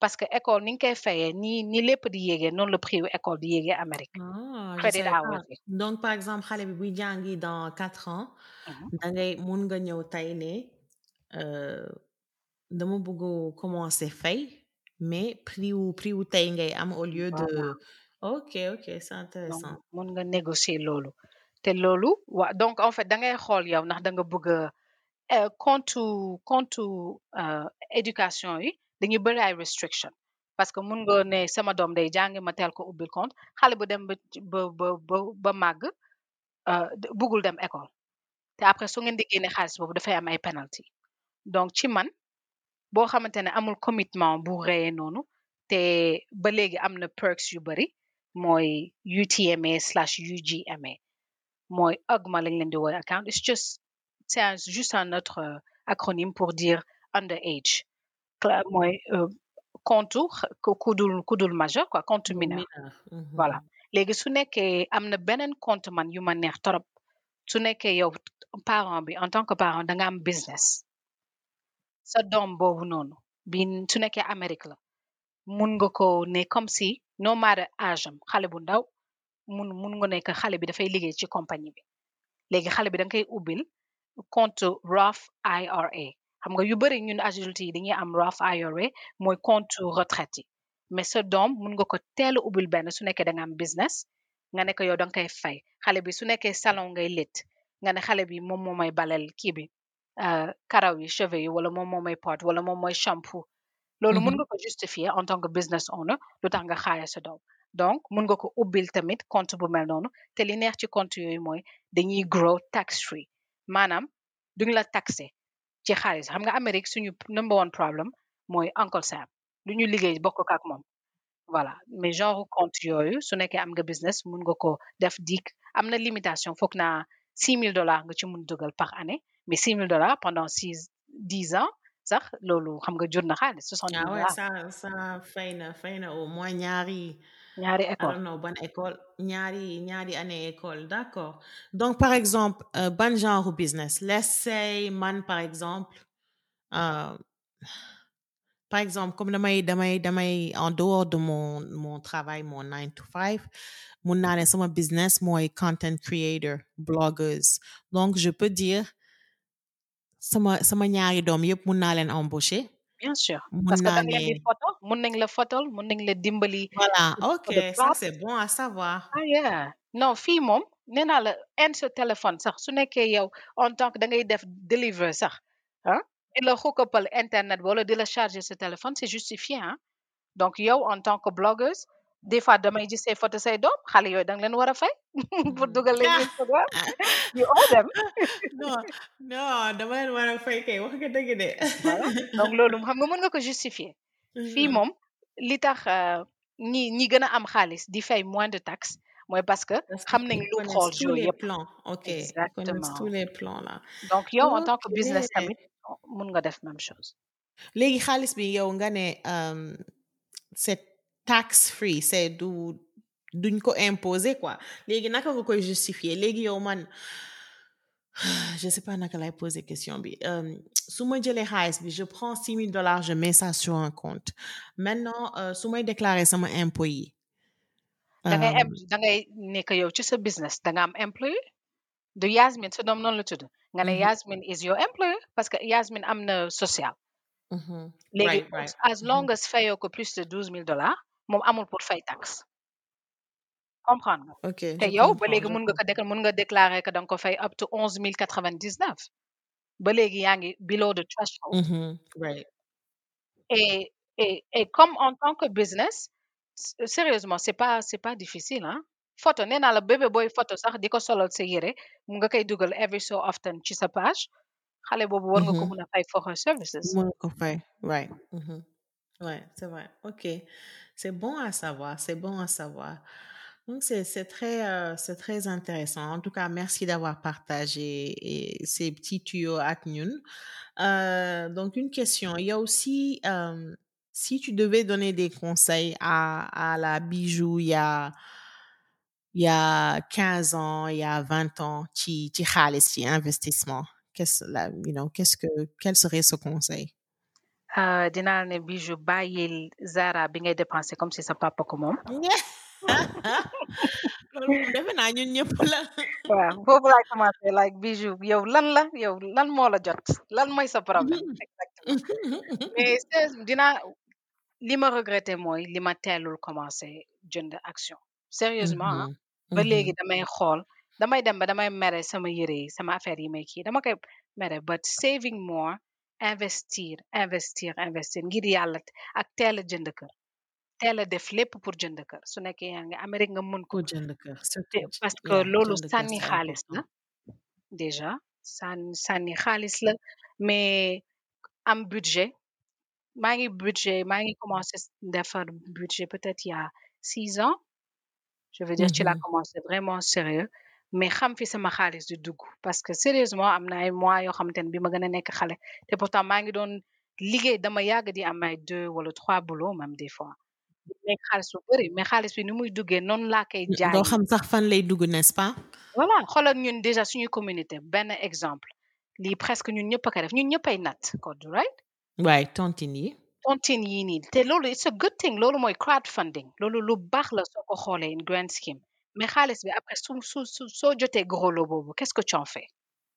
parce que école ni nga koy fayee ni ni lépp di yéegee noonu la prix école di yéegee Amérique Ah, credit hours yi Donc, par exemple, xale bi buy jàngi dans quatre ans, Mhm. da ngay mun nga ñëw tey ne euh, dama bëgg commencer fay, mais prix wu prix wu tey ngay am au lieu de. Ok, ok, c'est intéressant. mun nga négocier loolu te loolu wa donc en fait da ngay xool yow ndax da nga bëgg a euh, compte compte euh, éducation yi dañuy bëri ay restriction parce que mun nga mm. ne sama doom day jàngi ma teel ko ubbil compte xale bu dem ba ba ba ba màgg euh, dem école. Te après su ngeen di génne xaalis boobu dafay am ay penalty. Donc ci man boo xamante ne amul commitment bu rëyee noonu te ba léegi am na perks yu bari mooy UTMA slash UGMA mooy UGMA lañ leen di woowee account. It's just c'est juste un autre euh, acronyme pour dire underage. Cla- mooy compte ku ku dul ku dul majeur quoi compte mineur. Mhm. voilà. Léegi su nekkee am na beneen compte man yu ma neex torop su nekkee yow parent bi en tant que parent da nga am business. Sa doom boobu noonu bi su nekkee Amérique la mun nga ko ne comme si no matter âge am xale bu ndaw mun mun nga nekk xale bi dafay liggéey ci compagnie bi. Léegi xale bi da nga koy ubbil compte Roth IRA xam nga yu bëri ñun adulte yi dañuy am Roth IRA mooy compte retraite yi. Mais sa doom mun nga ko teel a ubbil benn su nekkee da nga am business nga ne ko yow da nga koy fay. Xale bi su nekkee salon ngay lét nga ne xale bi moom moo may balel kii bi euh, karaw yi cheveux yi wala moom moo may pot wala moom mooy shampoo. Loolu mun Mhm. nga ko justifier en tant que business owner lu tax nga xaaya sa doom. Donc mun nga ko ubbil tamit compte bu mel noonu. Te li neex ci compte yooyu mooy dañuy grow tax free maanaam duñ la taxé ci xaalis. Xam nga Amérique suñu number one problem mooy Uncle Sam. Lu ñu liggéey bokk ak moom. Voilà. Mais genre compte yooyu su nekkee am nga business mun nga ko def dik am na limitation foog naa six mille dollars nga ci mun dugal par année. Mais six mille dollars pendant six dix ans sax loolu xam nga jur na xaalis soixante Ah mille ouais, dollars. ça, ça fay na fay na au moins ñaari ñaari école. know ban école ñaari ñaari année école d'accord. Donc par exemple euh, ban genre business let's say man par exemple euh, par exemple comme damay damay damay en dehors de mon mon travail mon 9 to 5 mun naa ne sama business mooy content creator bloggers. Donc je peux dire sama sama ñaari doom yëpp mun naa leen embaucher. Bien sûr parce que da di photo mun nañ la photol mun nañ la dimbali. Voilà ok ça c'est bon à savoir. Ah yeah. Non fii moom nee naa la en sa téléphone sax su nekkee yow en tant que da ngay def deliver sax ah di la xukkapal internet wala di la charger sa téléphone c'est justifié ah. Donc yow en tant que blogueuse des fois damay gis say photo say doom xale yooyu da nga leen war a fay <laughs> pour dugal leen! <laughs> Instagram. <laughs> You owe them. Non non dama leen war a fay kay wax nga dëgg de. Voilà donc loolu xam nga mën nga ko justifier fii Mhm. moom li tax euh, ñi ñi gën a am xaalis di fay moins de taxes mooy parce que xam nañ connaissent tous yooyu les plans. Ok exactement. tous les plans là. Donc yow en tant que business tamit mun nga def même chose. Léegi xaalis bi yow nga ne um, c'est tax free c'est du duñ ko imposer quoi. Léegi naka nga koy justifier? Léegi yow man je sais pas naka lay poser question bi um, su ma jëlee xaalis bi je prends six mille dollars je mets ça sur un compte. Maintenant euh, su may déclarer sama impôt yi da ngay um, em da ngay nekk yow ci sa business da nga am employé? Du Yasmin sa doom noonu la tudd. Nga ne mhm, Yasmin is your employer parce que Yasmin am na social. Mhm. léegi right right. as long as fayoo ko plus de douze mille dollars moom amul pour fay taxe comprendre nga ok te yow ba léegi mun nga ko mun nga déclarer que da nga ko fay up to onze mille quatre vingt dix neuf ba léegi yaa ngi below the threshold Mhm, right et et et comme en tant que business sérieusement c'est pas c'est pas difficile hein photo nee naa la bébé booy photo sax di ko solal sa yére mu nga koy dugal every so often ci sa page xale boobu war nga ko Mhm. mun a fay for her services copain, right. Mhm. Ouais, c'est vrai. Ok. C'est bon à savoir. C'est bon à savoir. Donc, c'est, très, euh, c'est très intéressant. En tout cas, merci d'avoir partagé et ces petits tuyaux à Knun. Euh, donc, une question. Il y a aussi, euh, si tu devais donner des conseils à, à la bijou il y a, il y a 15 ans, il y a 20 ans, qui, qui xaalis ci investissement, qu'est-ce, la, you know, qu'est-ce que, quel serait ce conseil? Euh, dinaa ne bijou bàyyil Zara bi ngay dépenser comme si sa papa ko moom <laughs> loolu moom defe naa ñun ñëpp la. waaw foofu laay commencé like bijou yow lan la yow lan moo la jot? Lan mooy sa problème? <laughs> Mais dinaa li ma regretté mooy li ma teelul commencé jënd action. Sérieusement ah Mhm, ba léegi damay xool damay dem ba damay mere sama yére yi sama affaire yi may kii dama koy mere but saving more investir investir investir ngir yàlla ak teel a jënd kër. Teel a def lépp pour jënd kër. Su nekkee yaa ngi Amérique nga mën ko jënd kër parce que loolu sànni xaalis la déjà sànni sànni xaalis la mais am budget. Maa ngi budget maa ngi commencé defar budget peut-être il y a six ans. Je veux dire ci laa Mhm. commencé vraiment sérieux mais xam fi sama xaalis di dugg parce que sérieusement am na ay mois yoo xamante ne bi ma gën a nekk xale. Te pourtant maa ngi doon liggéey dama yàgg di am ay deux wala trois boulot même des fois nekk xaalis bu bëri mais xaalis bi ni muy duggee noonu laa koy doo jaayee. xam sax fan lay dugg n'est-ce pas? Voilà xoolal ñun déjà suñu communauté benn exemple. Lii presque ñun ñëpp a ko def ñun ñëpp ay natt code right? Tontine yi. Tontine yii nii te loolu it's a good thing loolu mooy crowdfunding. Loolu lu baax la soo ko xoolee in grand scheme. Mais xaalis bi après su su soo jotee gros lot boobu qu'est-ce que tu en fais?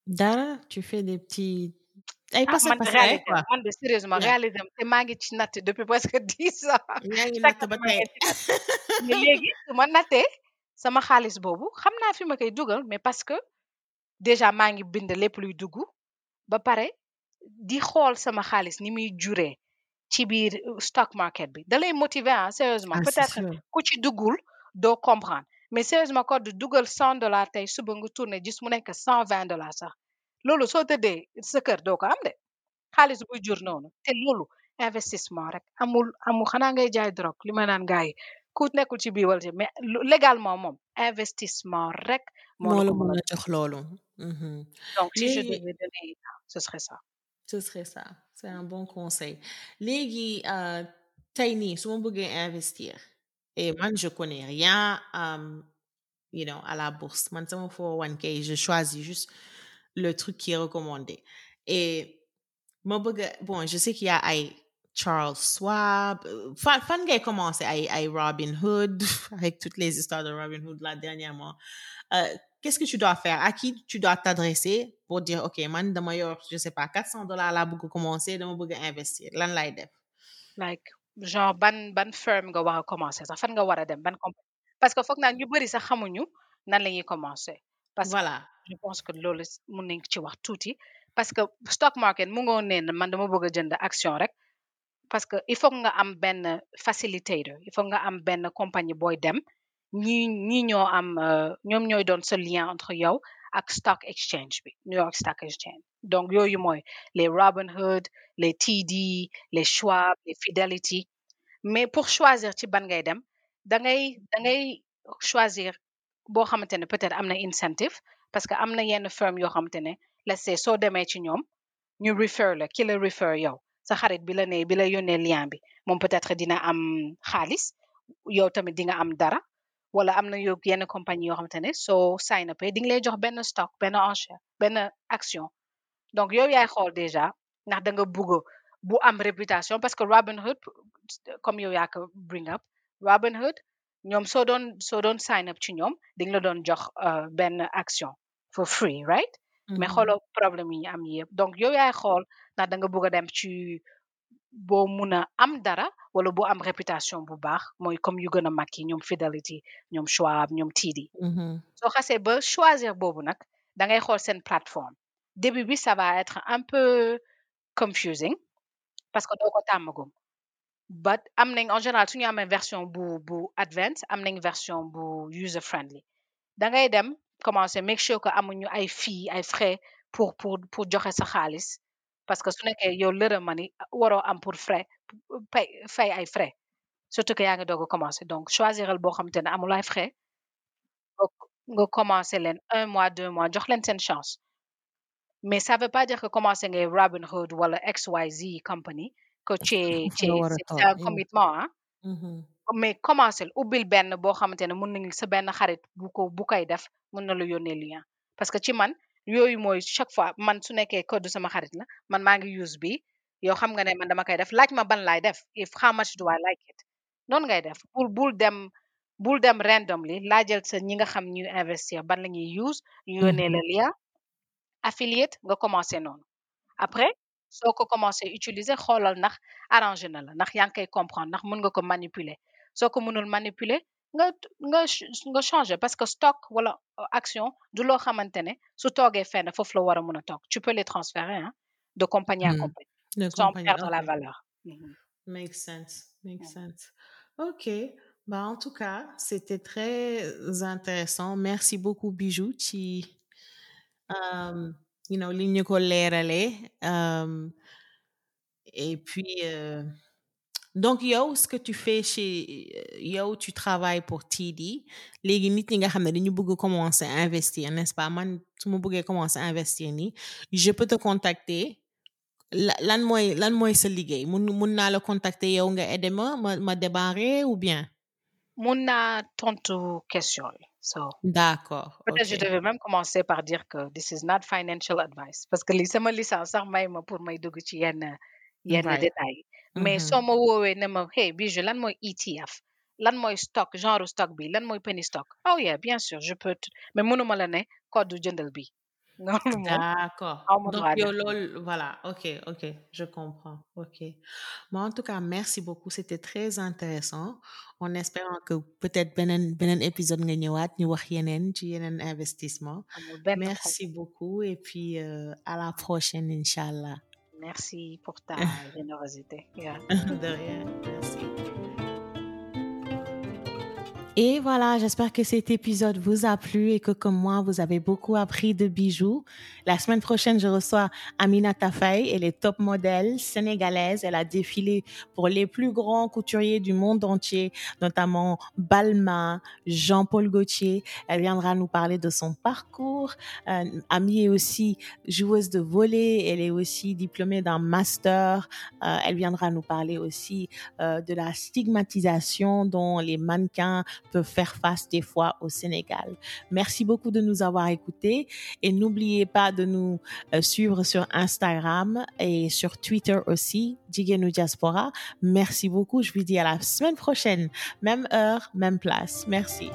Dara tu fais des petits ah man passé réalisé quoi? man de sérieusement Yeah. réalisé te maa ngi ci natt depuis presque <laughs> dix ans. Yaa ngi chaque natt ba année maa tey ngi ci natt. Mais léegi su ma nattee sama xaalis boobu xam naa fi ma koy dugal mais parce que déjà maa ngi bind lépp luy dugg ba pare di xool sama xaalis ni muy juree ci biir euh, stock market bi. Da lay motiver ah sérieusement. Ah peut-être ku ci duggul doo comprendre. Mais sérieusement ko du dugal cent dollars tey suba nga tourné gis mu nekk cent vingt dollars sax loolu soo tëddee sa kër doo ko am de. Xaalis buy jur noonu. Te loolu investissement rek. Amul amul xanaa ngay jaay drogue li ma naan gars yi. Ku nekkul ci biir wala ci mais légalement moom investissement rek moo la mën a jox. loolu. Mhm. donc si je devais donner ce serait ça. ce serait ça. C'est un bon conseil. Léegi euh, tey nii su ma bëggee investir et man je connais rien euh, you know à la bourse. Man sama 401k je choisis juste le truc qui est recommandé. Et a- bon je sais qu'il y a Charles Schwab euh, fan fan commencer ay ay Robin Hood <laughs> avec toutes les histoires de Robin Hood là dernièrement. Euh, qu'est-ce que tu dois faire? À qui tu dois t'adresser pour dire ok man dama yor je sais pas 400 dollars bëgg a commencer bëgg a investir. Lan like genre ban ban firm nga war a commencer sax? Fan nga war a dem? Ban compagnie parce que foog naa ñu bëri sax xamuñu nan la ñuy commencer. Parce que voilà je pense que loolu mun nañ ci wax tuuti parce que stock market mu ngoo nee man dama bëgg a jënd action rek parce que il faut nga am benn facilitator il faut nga am benn compagnie booy dem ñi ñi ñoo am euh, ñoom ñooy doon ce lien entre yow ak stock exchange bi New York Stock Exchange. Donc yooyu mooy les Robinhood les TD les Schwab les Fidelity. Mais pour choisir ci ban ngay dem da ngay da ngay choisir boo xamante ne peut-être am na incentive parce que am na yenn firm yoo xamante ne let's say soo demee ci ñoom ñu refer la ki la refer yow sa xarit bi la ne bi la yónnee lien bi moom peut-être dina am xaalis yow tamit di nga am dara wala am na yow yenn compagnie yoo xamante ne soo sign up di nga lay jox benn stock benn enchère benn action. Donc yow yaay xool déjà ndax da nga bugg bu am réputation parce que Robinhood comme yow yaa ko bring up Robinhood ñoom soo doon soo doon sign up ci ñoom di nga la doon jox euh, benn action for free right? Mais Mhm. xooloo problème yi ñu am yëpp donc yow yaay xool ndax da nga bugg a dem ci boo mun a am dara wala boo am réputation bu baax mooy comme yu gën a mag yi ñoom Fidelity ñoom Schwab ñoom TD Mhm. soo xasee ba choisir boobu nag da ngay xool seen plateforme. Début bi ça va être un peu confusing parce que doo ko tàmmagum. But am nañ en général su ñu amee version bu bu advanced am nañ version bu user friendly da ngay dem commencer make sure que amuñu ay fee ay frais pour pour pour joxe sa xaalis. Parce que su nekkee yow lëra mani waroo am pour frais pay fay ay frais. Surtout que yaa ngi doog a commencer. Donc choisiral boo xamante ne amul ay frais nga commencer leen un mois deux mois jox leen seen chance. Mais ça veut pas dire que commencer ngay Robinhood wala XYZ company que tu es tu es c'est un yeah. committement ah Mhm. Mais commencer ubbil benn boo xamante ne nañu sa benn xarit bu ko bu koy def na la yónnee lien. Parce que ci man yooyu mooy chaque fois man su nekkee code sama xarit la man maa ngi use bi yow xam nga ne man dama koy def laaj ma ban laay def if how much do I like it? Noonu ngay def bul bul dem bul dem randomly laajal sa ñi nga xam ñuy investir ban la ñuy use ñu yónnee la lien affiliate nga commencé noonu. Après soo ko commencé utiliser xoolal ndax arrangé na la ndax yaa ngi koy comprendre ndax mën nga ko manipuler soo ko mënul manipuler nga nga nga changer parce que stock wala euh, action du loo xamante ne su toogee fenn foofu la war a mën a toog tu peux les transférer hein, de compagnie à Mhm. compagnie De sans compagnie, perdre la valeur Mhm. Makes sense. Makes Mm. sense. OK. Bah, en tout cas, c'était très intéressant. Merci beaucoup, Bijou. Tu, um, you know, li ñu ko leeralee. Um, et puis, euh, donc yow ce que tu fais chez yow tu travailles pour TD léegi nit ñi nga xam ne dañu bëgg commencer à investir n'est-ce pas? Man su ma bëggee commencer à investir nii je peux te contacter. La- lan mooy lan mooy sa liggéey? Mun mun naa la contacter yow nga aider ma ma ma débarrer ou bien? Mun naa tontu question yi so. D'accord peut-être je ok devais même commencer par dire que this is not financial advice parce que li sama licence sax may ma pour may dugg ci yenn yenn détails mais Mhm. soo ma woowee ne ma hey Bijou lan mooy ETF lan mooy stock genre stock bi? Lan mooy penny stock? Oh yeah bien sûr je peux mais mënuma la ne code jëndal bi <laughs> loolu moom D'accord. Donc, droit yo, def loolu. lol, voilà. Ok, ok. Je comprends. Ok. Mais en tout cas, merci beaucoup. C'était très intéressant. En espérant que peut-être benen, benen épisode wax yeneen ci yeneen investissement. Merci beaucoup. Et puis, euh, à la prochaine, Inch'Allah. Merci pour ta <laughs> générosité yeah. De rien. Merci. Et voilà, j'espère que cet épisode vous a plu et que comme moi, vous avez beaucoup appris de bijoux. La semaine prochaine, je reçois Amina Tafay. Elle est top modèle sénégalaise. Elle a défilé pour les plus grands couturiers du monde entier, notamment Balmain, Jean-Paul Gaultier. Elle viendra nous parler de son parcours. Euh, Ami est aussi joueuse de volley. Elle est aussi diplômée d'un master. Euh, elle viendra nous parler aussi euh, de la stigmatisation dont les mannequins peuvent faire face des fois au Sénégal. Merci beaucoup de nous avoir écoutés et n'oubliez pas de nous euh, suivre sur Instagram et sur Twitter aussi, Jigenu Diaspora. Merci beaucoup. Je vous dis à la semaine prochaine, même heure, même place. Merci.